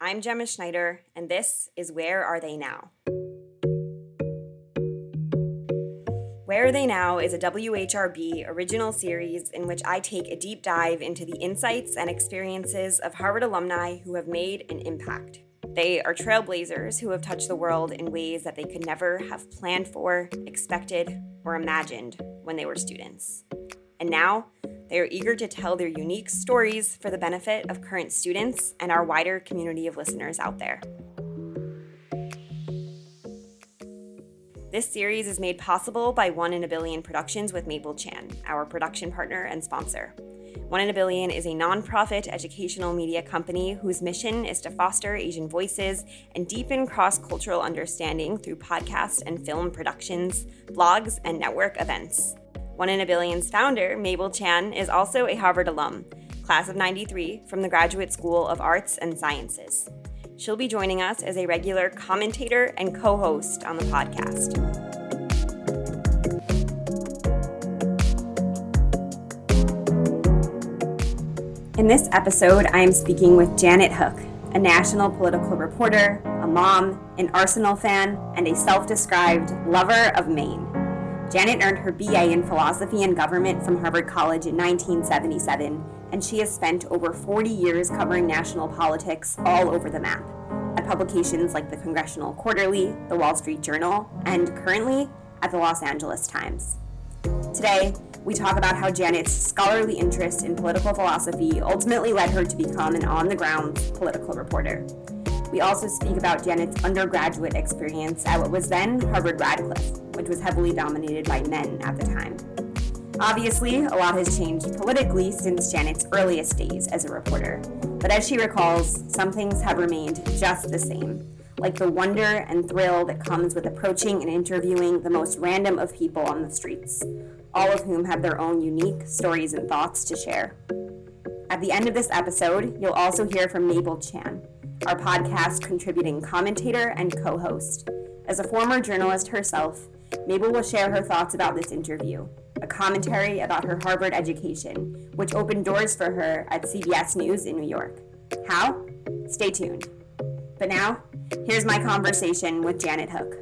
I'm Gemma Schneider, and this is Where Are They Now? Where Are They Now is a WHRB original series in which I take a deep dive into the insights and experiences of Harvard alumni who have made an impact. They are trailblazers who have touched the world in ways that they could never have planned for, expected, or imagined when they were students. And now, they are eager to tell their unique stories for the benefit of current students and our wider community of listeners out there. This series is made possible by One in a Billion Productions with Mabel Chan, our production partner and sponsor. One in a Billion is a nonprofit educational media company whose mission is to foster Asian voices and deepen cross cultural understanding through podcast and film productions, blogs, and network events. One in a Billion's founder, Mabel Chan, is also a Harvard alum, class of 93 from the Graduate School of Arts and Sciences. She'll be joining us as a regular commentator and co host on the podcast. In this episode, I am speaking with Janet Hook, a national political reporter, a mom, an Arsenal fan, and a self described lover of Maine. Janet earned her BA in philosophy and government from Harvard College in 1977, and she has spent over 40 years covering national politics all over the map at publications like the Congressional Quarterly, the Wall Street Journal, and currently at the Los Angeles Times. Today, we talk about how Janet's scholarly interest in political philosophy ultimately led her to become an on the ground political reporter. We also speak about Janet's undergraduate experience at what was then Harvard Radcliffe, which was heavily dominated by men at the time. Obviously, a lot has changed politically since Janet's earliest days as a reporter, but as she recalls, some things have remained just the same, like the wonder and thrill that comes with approaching and interviewing the most random of people on the streets, all of whom have their own unique stories and thoughts to share. At the end of this episode, you'll also hear from Mabel Chan, our podcast contributing commentator and co host. As a former journalist herself, Mabel will share her thoughts about this interview, a commentary about her Harvard education, which opened doors for her at CBS News in New York. How? Stay tuned. But now, here's my conversation with Janet Hook.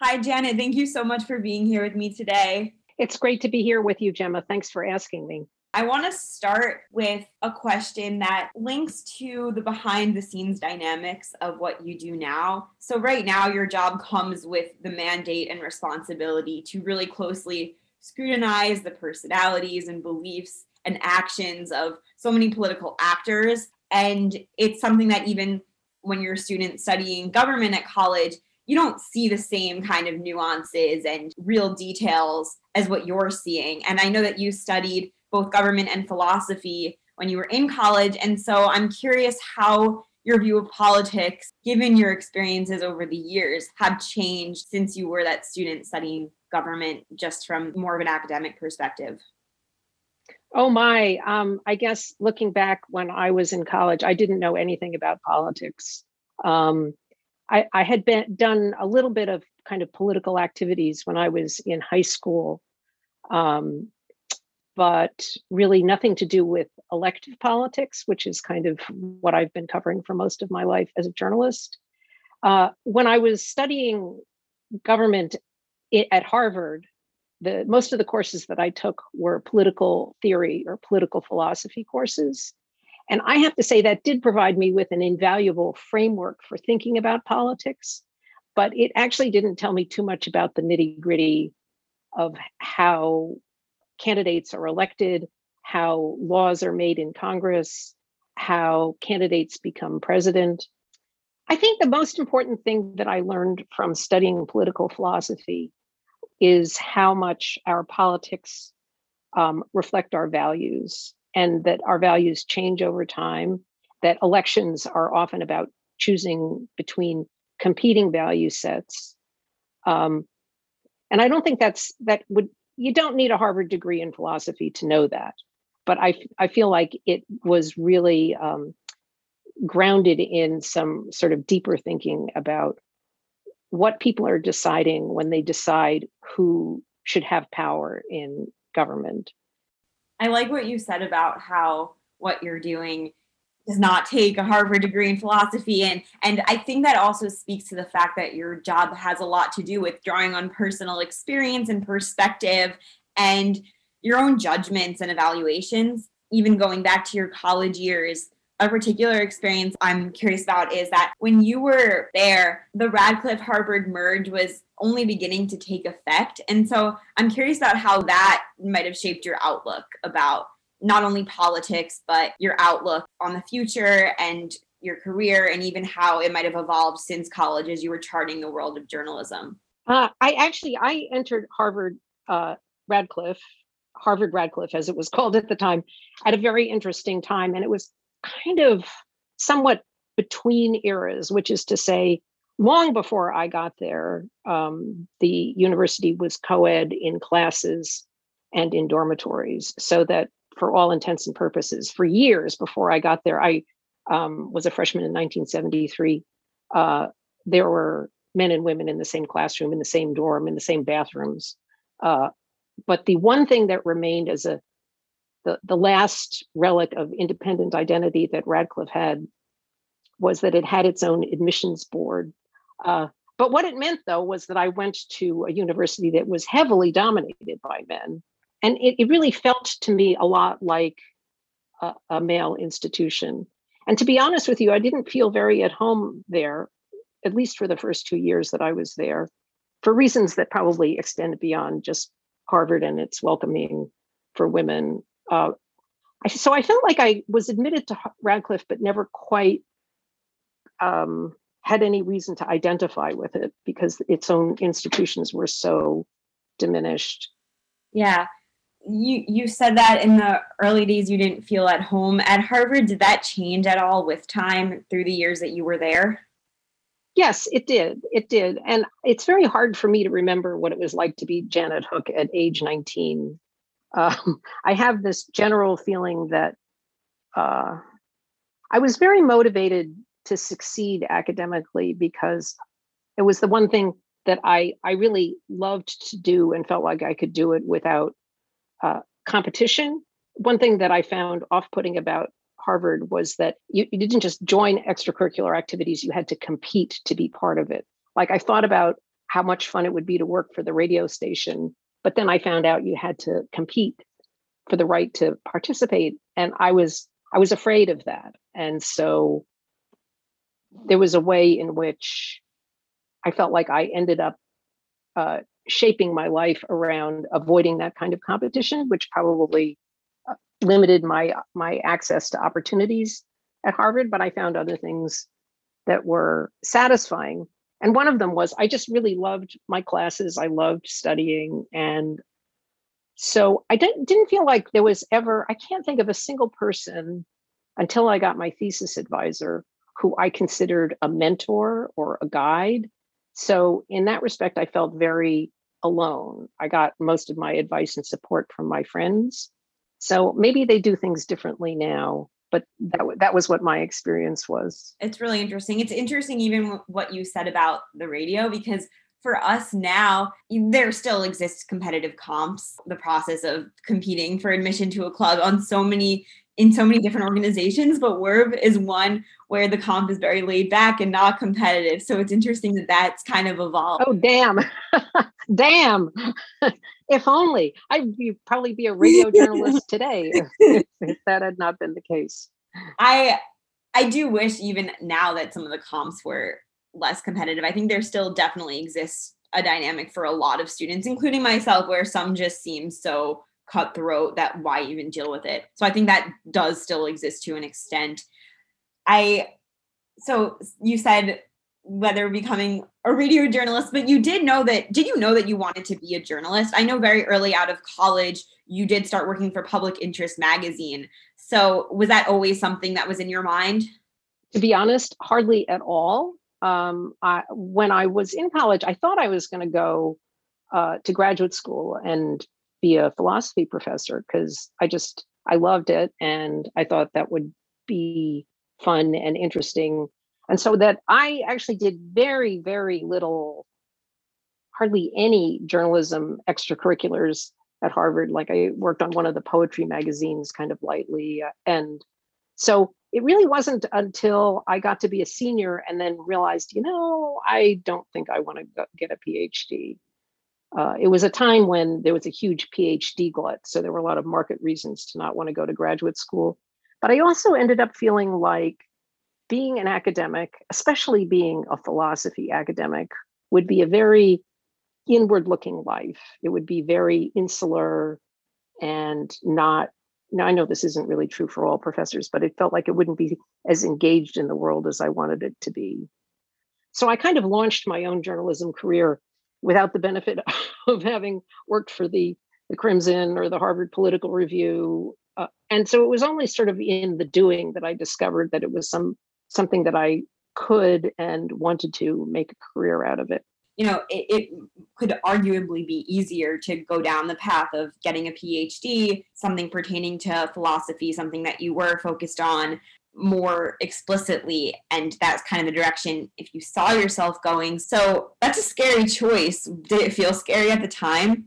Hi, Janet. Thank you so much for being here with me today. It's great to be here with you, Gemma. Thanks for asking me. I want to start with a question that links to the behind the scenes dynamics of what you do now. So, right now, your job comes with the mandate and responsibility to really closely scrutinize the personalities and beliefs and actions of so many political actors. And it's something that even when you're a student studying government at college, you don't see the same kind of nuances and real details as what you're seeing. And I know that you studied both government and philosophy when you were in college. And so I'm curious how your view of politics, given your experiences over the years, have changed since you were that student studying government, just from more of an academic perspective. Oh my, um, I guess looking back when I was in college, I didn't know anything about politics. Um, I, I, had been done a little bit of kind of political activities when I was in high school. Um, but really nothing to do with elective politics, which is kind of what I've been covering for most of my life as a journalist. Uh, when I was studying government at Harvard, the most of the courses that I took were political theory or political philosophy courses. And I have to say that did provide me with an invaluable framework for thinking about politics, but it actually didn't tell me too much about the nitty gritty of how candidates are elected, how laws are made in Congress, how candidates become president. I think the most important thing that I learned from studying political philosophy is how much our politics um, reflect our values and that our values change over time, that elections are often about choosing between competing value sets. Um, and I don't think that's that would you don't need a Harvard degree in philosophy to know that. But I, I feel like it was really um, grounded in some sort of deeper thinking about what people are deciding when they decide who should have power in government. I like what you said about how what you're doing does not take a Harvard degree in philosophy. And and I think that also speaks to the fact that your job has a lot to do with drawing on personal experience and perspective and your own judgments and evaluations, even going back to your college years. A particular experience I'm curious about is that when you were there, the Radcliffe Harvard merge was only beginning to take effect. And so I'm curious about how that might have shaped your outlook about not only politics, but your outlook on the future and your career, and even how it might have evolved since college as you were charting the world of journalism? Uh, I actually I entered Harvard uh, Radcliffe, Harvard Radcliffe as it was called at the time, at a very interesting time, and it was kind of somewhat between eras, which is to say, long before I got there, um, the university was co-ed in classes and in dormitories, so that for all intents and purposes, for years before I got there, I um, was a freshman in 1973. Uh, there were men and women in the same classroom, in the same dorm, in the same bathrooms. Uh, but the one thing that remained as a the, the last relic of independent identity that Radcliffe had was that it had its own admissions board. Uh, but what it meant, though, was that I went to a university that was heavily dominated by men and it, it really felt to me a lot like a, a male institution. And to be honest with you, I didn't feel very at home there, at least for the first two years that I was there, for reasons that probably extend beyond just Harvard and its welcoming for women. Uh, so I felt like I was admitted to Radcliffe, but never quite um, had any reason to identify with it because its own institutions were so diminished. Yeah you you said that in the early days you didn't feel at home at Harvard. Did that change at all with time through the years that you were there? Yes, it did. It did. And it's very hard for me to remember what it was like to be Janet Hook at age 19. Um, I have this general feeling that uh, I was very motivated to succeed academically because it was the one thing that I, I really loved to do and felt like I could do it without uh, competition. One thing that I found off putting about Harvard was that you, you didn't just join extracurricular activities, you had to compete to be part of it. Like I thought about how much fun it would be to work for the radio station, but then I found out you had to compete for the right to participate. And I was I was afraid of that. And so there was a way in which I felt like I ended up uh, shaping my life around avoiding that kind of competition, which probably uh, limited my my access to opportunities at Harvard. But I found other things that were satisfying, and one of them was I just really loved my classes. I loved studying, and so I didn't didn't feel like there was ever. I can't think of a single person until I got my thesis advisor who I considered a mentor or a guide. So in that respect, I felt very alone. I got most of my advice and support from my friends. So maybe they do things differently now, but that that was what my experience was. It's really interesting. It's interesting even what you said about the radio because for us now, there still exists competitive comps, the process of competing for admission to a club on so many in so many different organizations, but WHRB is one where the comp is very laid back and not competitive. So it's interesting that that's kind of evolved. Oh, damn. damn. if only I'd probably be a radio journalist today if, if that had not been the case. I I do wish even now that some of the comps were less competitive. I think there still definitely exists a dynamic for a lot of students, including myself, where some just seem so cutthroat that why even deal with it. So I think that does still exist to an extent. I so you said whether becoming a radio journalist, but you did know that did you know that you wanted to be a journalist? I know very early out of college you did start working for Public Interest magazine. So was that always something that was in your mind? To be honest, hardly at all. Um, I, when I was in college, I thought I was going to go uh, to graduate school and be a philosophy professor because I just I loved it and I thought that would be fun and interesting. And so that I actually did very, very little, hardly any journalism extracurriculars at Harvard. Like I worked on one of the poetry magazines kind of lightly. Uh, and so it really wasn't until I got to be a senior and then realized, you know, I don't think I want to get a PhD. Uh, it was a time when there was a huge PhD glut. So there were a lot of market reasons to not want to go to graduate school. But I also ended up feeling like being an academic, especially being a philosophy academic, would be a very inward looking life. It would be very insular and not. Now, I know this isn't really true for all professors, but it felt like it wouldn't be as engaged in the world as I wanted it to be. So I kind of launched my own journalism career without the benefit of having worked for the, the Crimson or the Harvard Political Review. Uh, and so it was only sort of in the doing that I discovered that it was some something that I could and wanted to make a career out of it you know, it, it, could arguably be easier to go down the path of getting a PhD, something pertaining to philosophy, something that you were focused on more explicitly. And that's kind of the direction if you saw yourself going. So that's a scary choice. Did it feel scary at the time?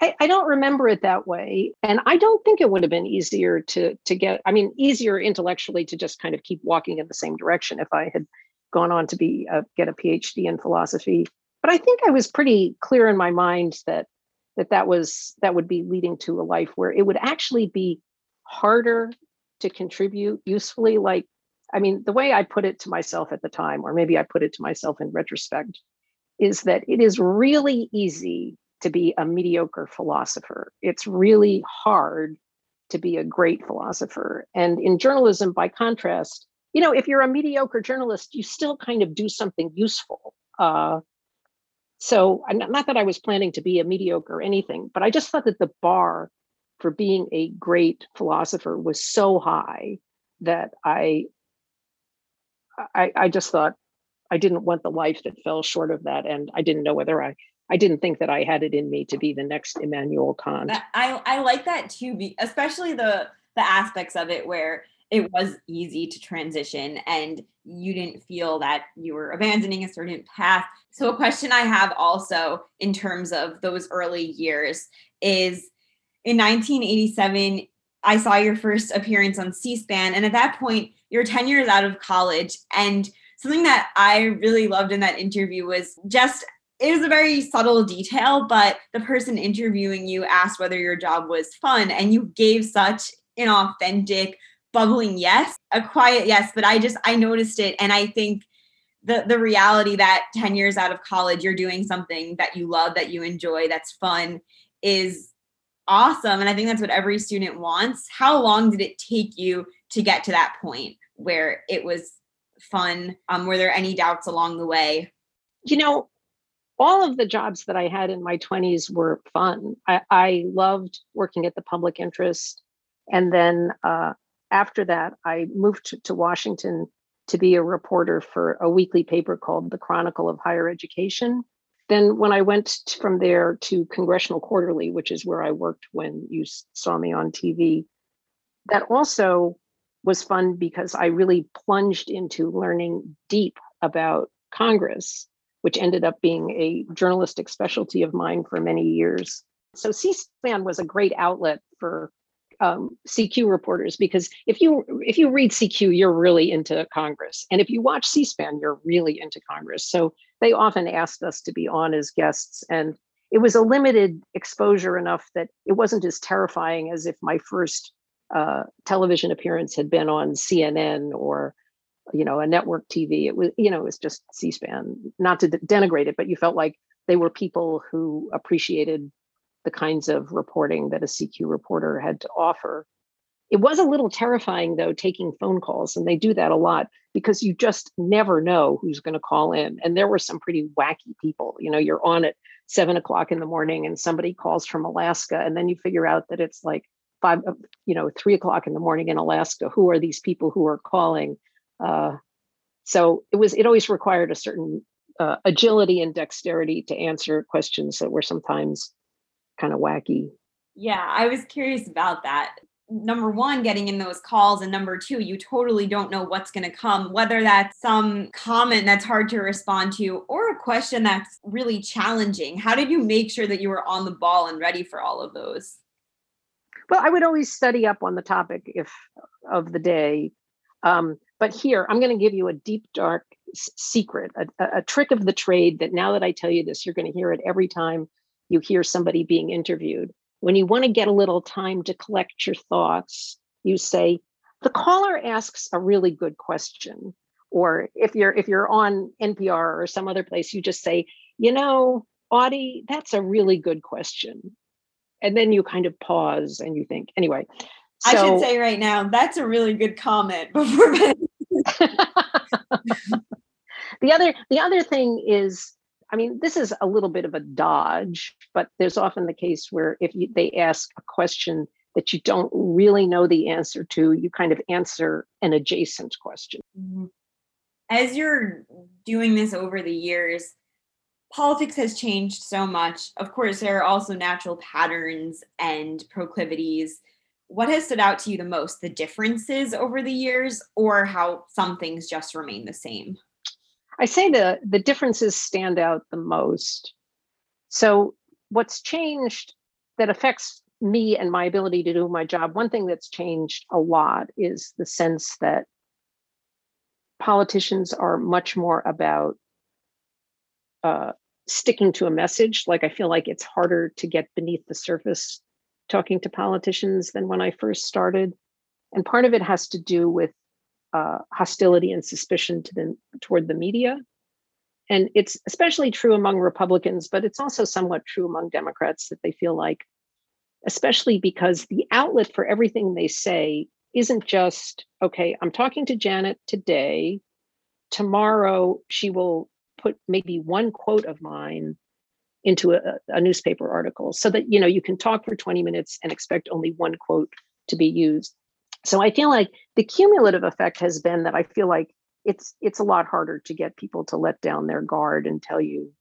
I, I, don't remember it that way. And I don't think it would have been easier to to get, I mean, easier intellectually to just kind of keep walking in the same direction if I had gone on to be a, get a PhD in philosophy but I think I was pretty clear in my mind that that that was that would be leading to a life where it would actually be harder to contribute usefully like i mean the way i put it to myself at the time or maybe i put it to myself in retrospect is that it is really easy to be a mediocre philosopher. It's really hard to be a great philosopher. And in journalism by contrast you know if you're a mediocre journalist you still kind of do something useful. Uh, so, not that I was planning to be a mediocre or anything, but I just thought that the bar for being a great philosopher was so high that I, I, I just thought I didn't want the life that fell short of that, and I didn't know whether I, I didn't think that I had it in me to be the next Immanuel Kant. I, I like that too, especially the the aspects of it where it was easy to transition and you didn't feel that you were abandoning a certain path. So, a question I have also in terms of those early years is in 1987, I saw your first appearance on C SPAN. And at that point, you're 10 years out of college. And something that I really loved in that interview was just it was a very subtle detail, but the person interviewing you asked whether your job was fun, and you gave such an authentic, bubbling yes, a quiet yes, but I just I noticed it and I think the the reality that 10 years out of college you're doing something that you love, that you enjoy, that's fun is awesome and I think that's what every student wants. How long did it take you to get to that point where it was fun? Um were there any doubts along the way? You know, all of the jobs that I had in my 20s were fun. I, I loved working at the public interest. And then uh, after that, I moved to, to Washington to be a reporter for a weekly paper called the Chronicle of Higher Education. Then, when I went from there to Congressional Quarterly, which is where I worked when you saw me on TV, that also was fun because I really plunged into learning deep about Congress, which ended up being a journalistic specialty of mine for many years. So C SPAN was a great outlet for um, CQ reporters because if you if you read CQ, you're really into Congress, and if you watch C-SPAN, you're really into Congress. So they often asked us to be on as guests, and it was a limited exposure enough that it wasn't as terrifying as if my first uh, television appearance had been on CNN or you know a network TV. It was you know it was just C-SPAN. Not to denigrate it, but you felt like they were people who appreciated the kinds of reporting that a CQ reporter had to offer. It was a little terrifying, though, taking phone calls, and they do that a lot because you just never know who's going to call in. And there were some pretty wacky people. You know, you're on at seven o'clock in the morning, and somebody calls from Alaska, and then you figure out that it's like five, uh, you know, three o'clock in the morning in Alaska. Who are these people who are calling? Uh, so it was. It always required a certain uh, agility and dexterity to answer questions that were sometimes kind of wacky. Yeah, I was curious about that. number one, getting in those calls, and number two, you totally don't know what's going to come, whether that's some comment that's hard to respond to or a question that's really challenging. How did you make sure that you were on the ball and ready for all of those? Well, I would always study up on the topic if of the day. Um, but here, I'm going to give you a deep, dark secret, a, a trick of the trade that now that I tell you this, you're going to hear it every time you hear somebody being interviewed. When you want to get a little time to collect your thoughts, you say, the caller asks a really good question. Or if you're if you're on NPR or some other place, you just say, you know, Audie, that's a really good question. And then you kind of pause and you think, anyway. So, I should say right now, that's a really good comment before the other the other thing is I mean, this is a little bit of a dodge, but there's often the case where if you, they ask a question that you don't really know the answer to, you kind of answer an adjacent question. Mm-hmm. As you're doing this over the years, politics has changed so much. Of course, there are also natural patterns and proclivities. What has stood out to you the most, the differences over the years, or how some things just remain the same? I say the the differences stand out the most. So what's changed that affects me and my ability to do my job, one thing that's changed a lot is the sense that politicians are much more about uh, sticking to a message. Like I feel like it's harder to get beneath the surface talking to politicians than when I first started. And part of it has to do with uh, hostility and suspicion to the, toward the media. And it's especially true among Republicans, but it's also somewhat true among Democrats that they feel like, especially because the outlet for everything they say isn't just, okay, I'm talking to Janet today. Tomorrow, she will put maybe one quote of mine into a, a, newspaper article so that you know you can talk for 20 minutes and expect only one quote to be used so I feel like the cumulative effect has been that I feel like it's it's a lot harder to get people to let down their guard and tell you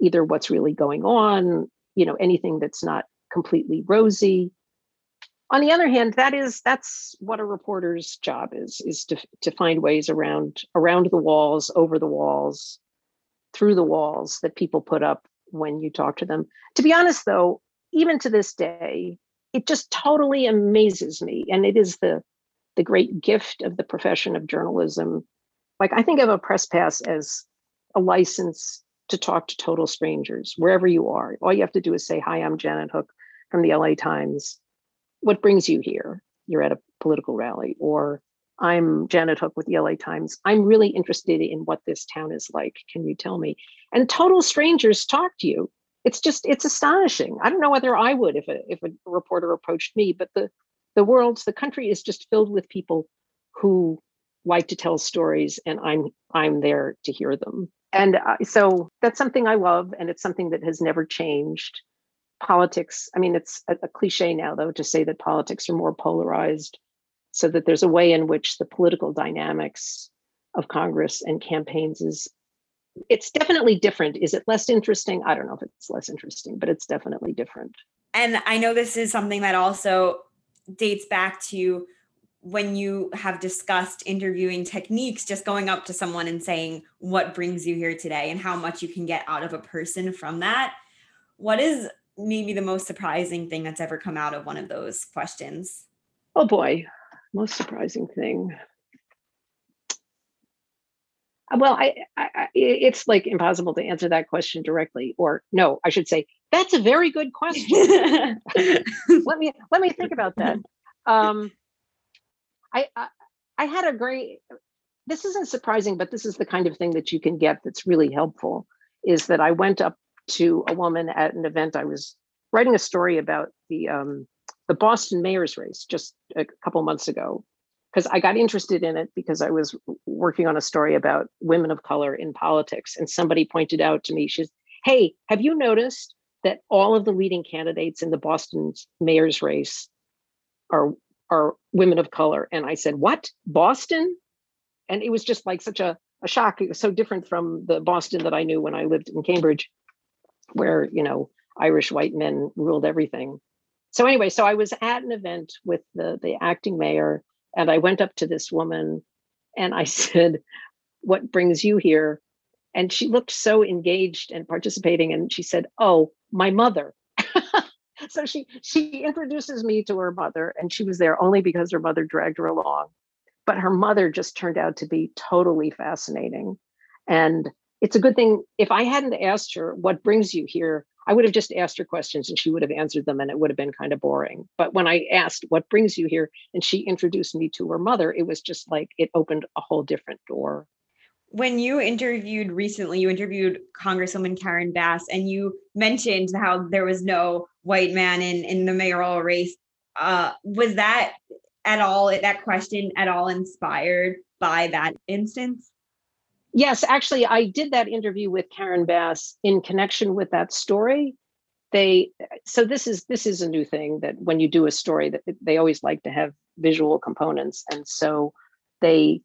either what's really going on, you know, anything that's not completely rosy. On the other hand, that is that's what a reporter's job is is to to find ways around around the walls, over the walls, through the walls that people put up when you talk to them. To be honest though, even to this day, it just totally amazes me and it is the the great gift of the profession of journalism. Like i think of a press pass as a license to talk to total strangers wherever you are. All you have to do is say hi i'm janet hook from the la times. What brings you here? You're at a political rally. Or i'm janet hook with the la times. I'm really interested in what this town is like. Can you tell me? And total strangers talk to you it's just it's astonishing. I don't know whether I would if a if a reporter approached me, but the the world's the country is just filled with people who like to tell stories, and I'm I'm there to hear them. And uh, so that's something I love, and it's something that has never changed. Politics. I mean, it's a, a cliche now, though, to say that politics are more polarized, so that there's a way in which the political dynamics of Congress and campaigns is it's definitely different. Is it less interesting? I don't know if it's less interesting, but it's definitely different. And I know this is something that also dates back to when you have discussed interviewing techniques, just going up to someone and saying, What brings you here today, and how much you can get out of a person from that. What is maybe the most surprising thing that's ever come out of one of those questions? Oh boy, most surprising thing. Well, I, I, it's like impossible to answer that question directly. Or no, I should say that's a very good question. let me let me think about that. Um, I, I I had a great. This isn't surprising, but this is the kind of thing that you can get that's really helpful. Is that I went up to a woman at an event. I was writing a story about the um, the Boston mayor's race just a couple months ago, because I got interested in it because I was working on a story about women of color in politics. And somebody pointed out to me, she's, hey, have you noticed that all of the leading candidates in the Boston mayor's race are are women of color? And I said, what? Boston? And it was just like such a, a shock. It was so different from the Boston that I knew when I lived in Cambridge, where, you know, Irish white men ruled everything. so anyway, so I was at an event with the the acting mayor, and I went up to this woman, and I said, "What brings you here?" And she looked so engaged and participating, and she said, "Oh, my mother." so she she introduces me to her mother, and she was there only because her mother dragged her along. But her mother just turned out to be totally fascinating, and it's a good thing if I hadn't asked her what brings you here I would have just asked her questions and she would have answered them and it would have been kind of boring. But when I asked, What brings you here? and she introduced me to her mother, it was just like it opened a whole different door. When you interviewed recently, you interviewed Congresswoman Karen Bass and you mentioned how there was no white man in, in the mayoral race. Uh, was that at all, that question at all inspired by that instance? Yes, actually, I did that interview with Karen Bass in connection with that story. They so this is this is a new thing that when you do a story that they always like to have visual components, and so they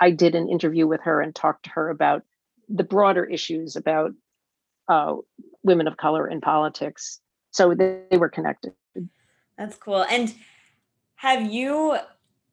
I did an interview with her and talked to her about the broader issues about uh, women of color in politics. So they, they were connected. That's cool. And have you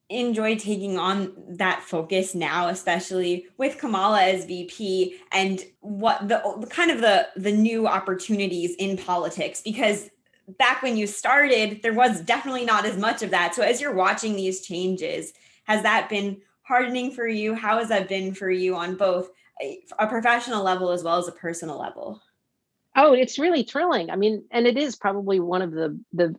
enjoy taking on that focus now especially with Kamala as VP and what the kind of the the new opportunities in politics because back when you started there was definitely not as much of that. So as you're watching these changes has that been hardening for you? How has that been for you on both a, professional level as well as a personal level? Oh it's really thrilling. I mean and it is probably one of the the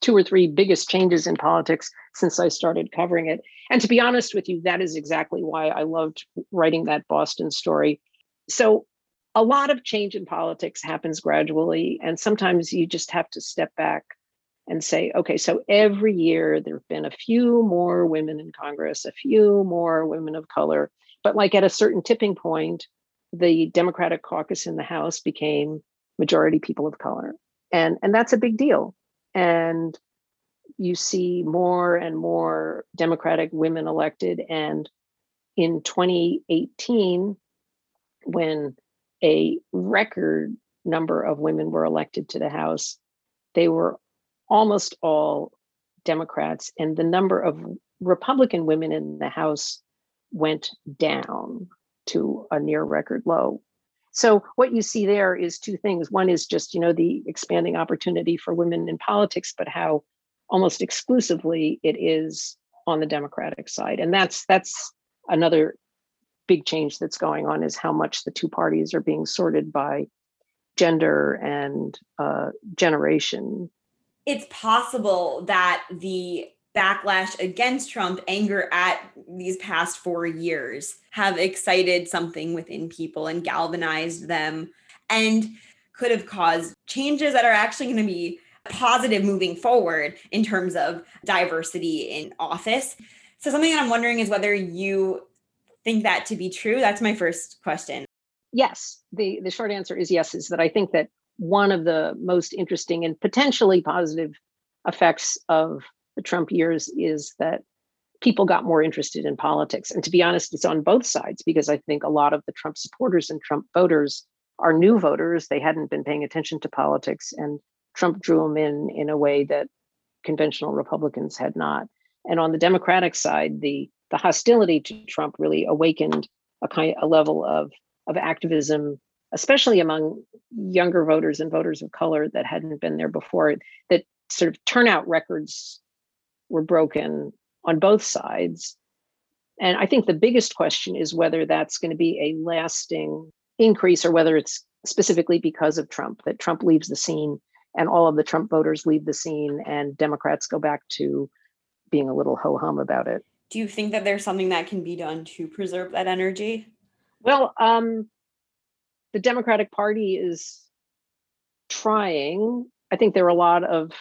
two or three biggest changes in politics since I started covering it. And to be honest with you, that is exactly why I loved writing that Boston story. So, a lot of change in politics happens gradually, and sometimes you just have to step back and say, okay, so every year there have been a few more women in Congress, a few more women of color, but like at a certain tipping point, the Democratic caucus in the House became majority people of color. And, and that's a big deal and you see more and more Democratic women elected. And in 2018, when a record number of women were elected to the House, they were almost all Democrats, and the number of Republican women in the House went down to a near record low. So what you see there is two things. One is just, you know, the expanding opportunity for women in politics, but how almost exclusively it is on the Democratic side. And that's that's another big change that's going on is how much the two parties are being sorted by gender and uh, generation. It's possible that the backlash against Trump, anger at these past four years have excited something within people and galvanized them and could have caused changes that are actually going to be positive moving forward in terms of diversity in office. So, something that I'm wondering is whether you think that to be true. That's my first question. Yes. The, the short answer is yes, is that I think that one of the most interesting and potentially positive effects of the Trump years is that people got more interested in politics. And to be honest, it's on both sides because I think a lot of the Trump supporters and Trump voters are new voters. They hadn't been paying attention to politics, and Trump drew them in in a way that conventional Republicans had not. And on the Democratic side, the the hostility to Trump really awakened a kind a level of of activism, especially among younger voters and voters of color that hadn't been there before. That sort of turnout records were broken on both sides. And I think the biggest question is whether that's going to be a lasting increase or whether it's specifically because of Trump, that Trump leaves the scene and all of the Trump voters leave the scene and Democrats go back to being a little ho hum about it. Do you think that there's something that can be done to preserve that energy? Well, um, the Democratic Party is trying. I think there are a lot of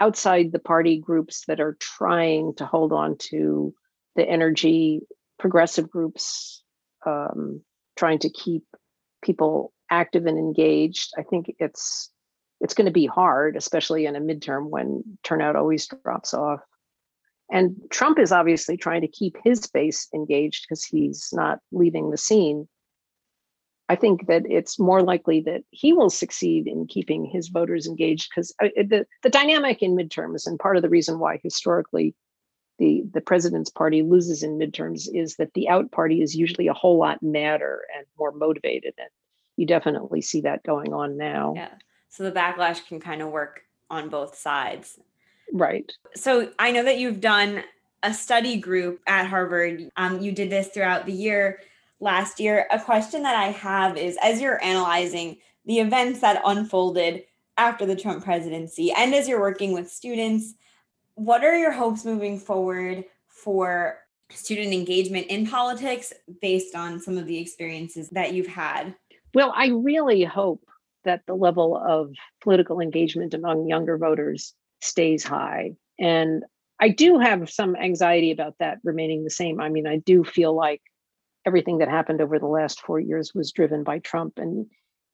outside the party groups that are trying to hold on to the energy, progressive groups um, trying to keep people active and engaged. I think it's it's going to be hard, especially in a midterm when turnout always drops off. And Trump is obviously trying to keep his base engaged because he's not leaving the scene. I think that it's more likely that he will succeed in keeping his voters engaged because uh, the, the dynamic in midterms and part of the reason why historically the, the president's party loses in midterms is that the out party is usually a whole lot madder and more motivated. And you definitely see that going on now. Yeah. So the backlash can kind of work on both sides. Right. So I know that you've done a study group at Harvard. Um, you did this throughout the year last year. A question that I have is as you're analyzing the events that unfolded after the Trump presidency and as you're working with students, what are your hopes moving forward for student engagement in politics based on some of the experiences that you've had? Well, I really hope that the level of political engagement among younger voters stays high. And I do have some anxiety about that remaining the same. I mean, I do feel like everything that happened over the last four years was driven by Trump. And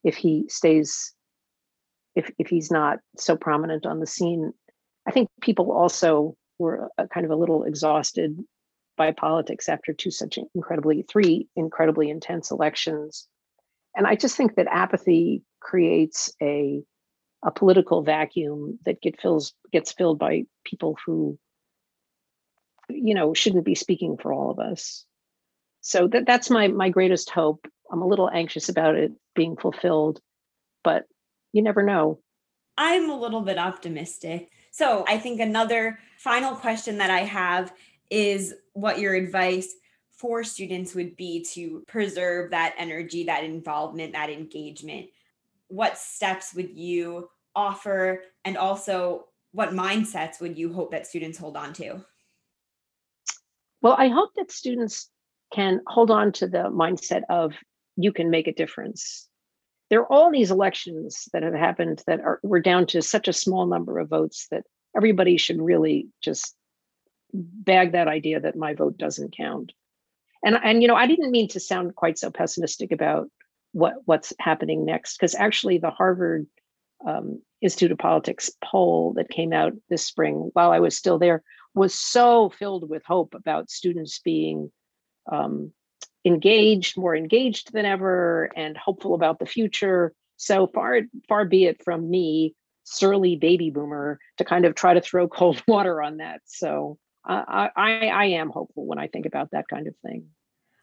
if he stays, if if he's not so prominent on the scene, I think people also were a, kind of a little exhausted by politics after two such incredibly three incredibly intense elections. And I just think that apathy creates a a political vacuum that get fills gets filled by people who you know shouldn't be speaking for all of us so that that's my my greatest hope. I'm a little anxious about it being fulfilled but you never know. I'm a little bit optimistic. So i think another final question that i have is what your advice for students would be to preserve that energy that involvement that engagement. What steps would you offer? And also what mindsets would you hope that students hold on to? Well i hope that students can hold on to the mindset of you can make a difference. There are all these elections that have happened that are we're down to such a small number of votes that everybody should really just bag that idea that my vote doesn't count. And and you know, I didn't mean to sound quite so pessimistic about what what's happening next because actually the Harvard um, Institute of Politics poll that came out this spring while I was still there was so filled with hope about students being um, engaged, more engaged than ever, and hopeful about the future. So far, far be it from me, surly baby boomer, to kind of try to throw cold water on that. So uh, I, I am hopeful when I think about that kind of thing.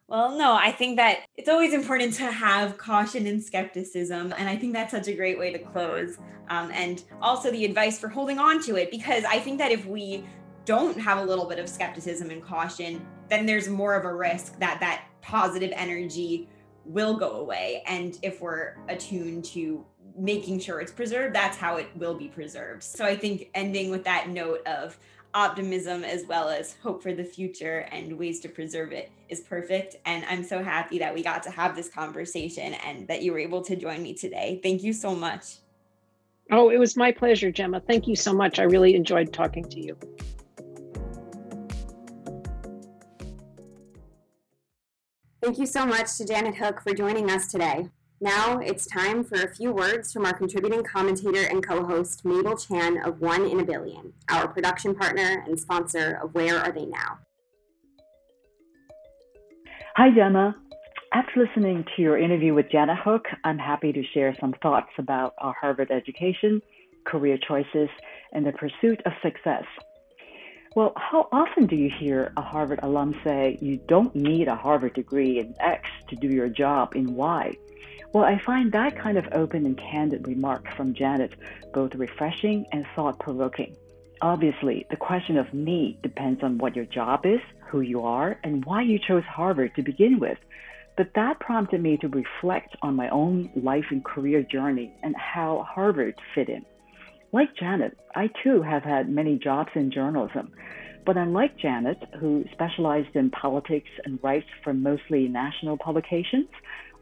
Well, no, I think that it's always important to have caution and skepticism. And I think that's such a great way to close. Um, and also the advice for holding on to it, because I think that if we don't have a little bit of skepticism and caution, then there's more of a risk that that positive energy will go away. And if we're attuned to making sure it's preserved, that's how it will be preserved. So I think ending with that note of optimism as well as hope for the future and ways to preserve it is perfect. And I'm so happy that we got to have this conversation and that you were able to join me today. Thank you so much. Oh, it was my pleasure, Gemma. Thank you so much. I really enjoyed talking to you. Thank you so much to Janet Hook for joining us today. Now it's time for a few words from our contributing commentator and co host, Mabel Chan of One in a Billion, our production partner and sponsor of Where Are They Now? Hi, Gemma. After listening to your interview with Janet Hook, I'm happy to share some thoughts about our Harvard education, career choices, and the pursuit of success. Well, how often do you hear a Harvard alum say, you don't need a Harvard degree in X to do your job in Y? Well, I find that kind of open and candid remark from Janet both refreshing and thought provoking. Obviously, the question of need depends on what your job is, who you are, and why you chose Harvard to begin with. But that prompted me to reflect on my own life and career journey and how Harvard fit in. Like Janet, I too have had many jobs in journalism. But unlike Janet, who specialized in politics and writes for mostly national publications,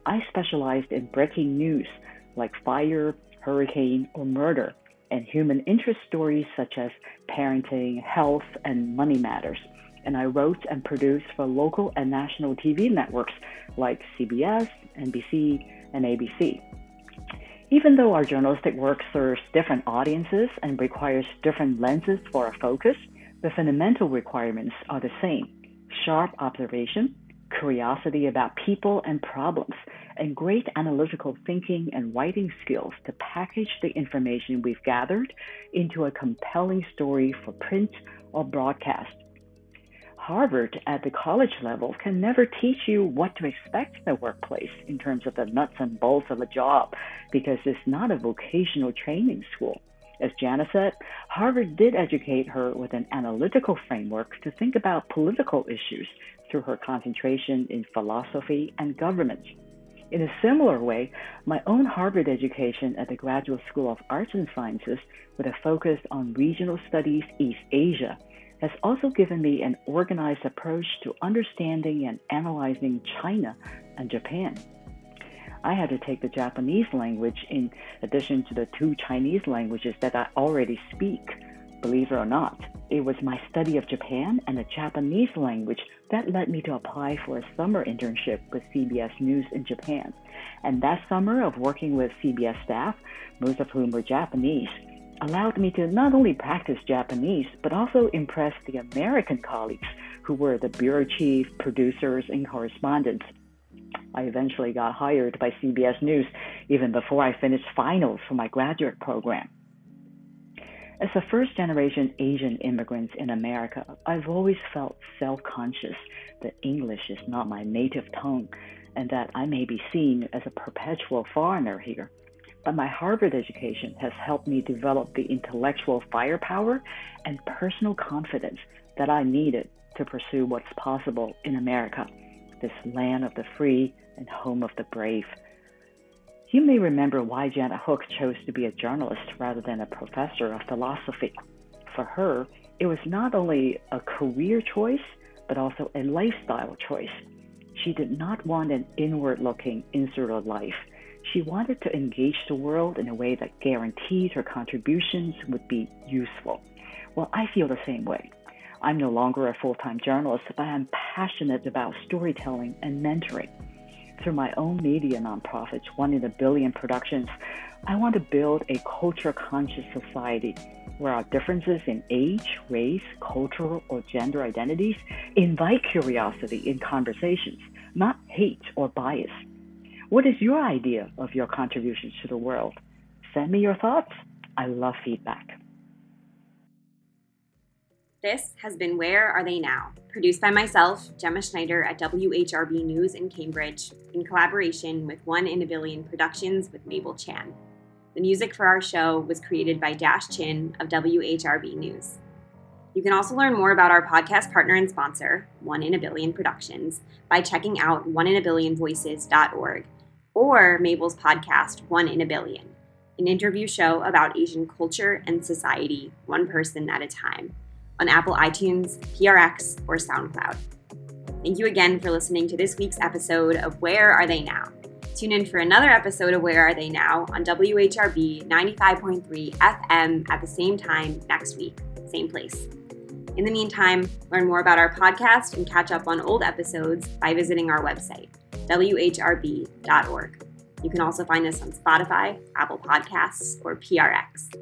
I specialized in breaking news like fire, hurricane, or murder, and human interest stories such as parenting, health, and money matters. And I wrote and produced for local and national TV networks like CBS, NBC, and ABC. Even though our journalistic work serves different audiences and requires different lenses for our focus, the fundamental requirements are the same sharp observation, curiosity about people and problems, and great analytical thinking and writing skills to package the information we've gathered into a compelling story for print or broadcast. Harvard at the college level can never teach you what to expect in the workplace in terms of the nuts and bolts of a job because it's not a vocational training school. As Janet said, Harvard did educate her with an analytical framework to think about political issues through her concentration in philosophy and government. In a similar way, my own Harvard education at the Graduate School of Arts and Sciences, with a focus on regional studies East Asia, has also given me an organized approach to understanding and analyzing China and Japan. I had to take the Japanese language in addition to the two Chinese languages that I already speak. Believe it or not, it was my study of Japan and the Japanese language that led me to apply for a summer internship with CBS News in Japan. And that summer of working with CBS staff, most of whom were Japanese, allowed me to not only practice Japanese, but also impress the American colleagues who were the bureau chief, producers, and correspondents. I eventually got hired by CBS News even before I finished finals for my graduate program. As a first generation Asian immigrant in America, I've always felt self conscious that English is not my native tongue and that I may be seen as a perpetual foreigner here but my Harvard education has helped me develop the intellectual firepower and personal confidence that I needed to pursue what's possible in America, this land of the free and home of the brave. You may remember why Janet Hook chose to be a journalist rather than a professor of philosophy. For her, it was not only a career choice, but also a lifestyle choice. She did not want an inward looking, insular life. She wanted to engage the world in a way that guaranteed her contributions would be useful. Well, I feel the same way. I'm no longer a full time journalist, but I'm passionate about storytelling and mentoring. Through my own media nonprofit, One in a Billion Productions, I want to build a culture conscious society where our differences in age, race, cultural, or gender identities invite curiosity in conversations, not hate or bias. What is your idea of your contributions to the world? Send me your thoughts. I love feedback. This has been Where Are They Now? Produced by myself, Gemma Schneider at WHRB News in Cambridge, in collaboration with One in a Billion Productions with Mabel Chan. The music for our show was created by Dash Chin of WHRB News. You can also learn more about our podcast partner and sponsor, One in a Billion Productions, by checking out oneinaBillionVoices.org or Mabel's podcast, One in a Billion, an interview show about Asian culture and society, one person at a time, on Apple iTunes, PRX, or SoundCloud. Thank you again for listening to this week's episode of Where Are They Now? Tune in for another episode of Where Are They Now on WHRB 95.3 FM at the same time next week, same place. In the meantime, learn more about our podcast and catch up on old episodes by visiting our website, whrb.org. You can also find us on Spotify, Apple Podcasts, or PRX.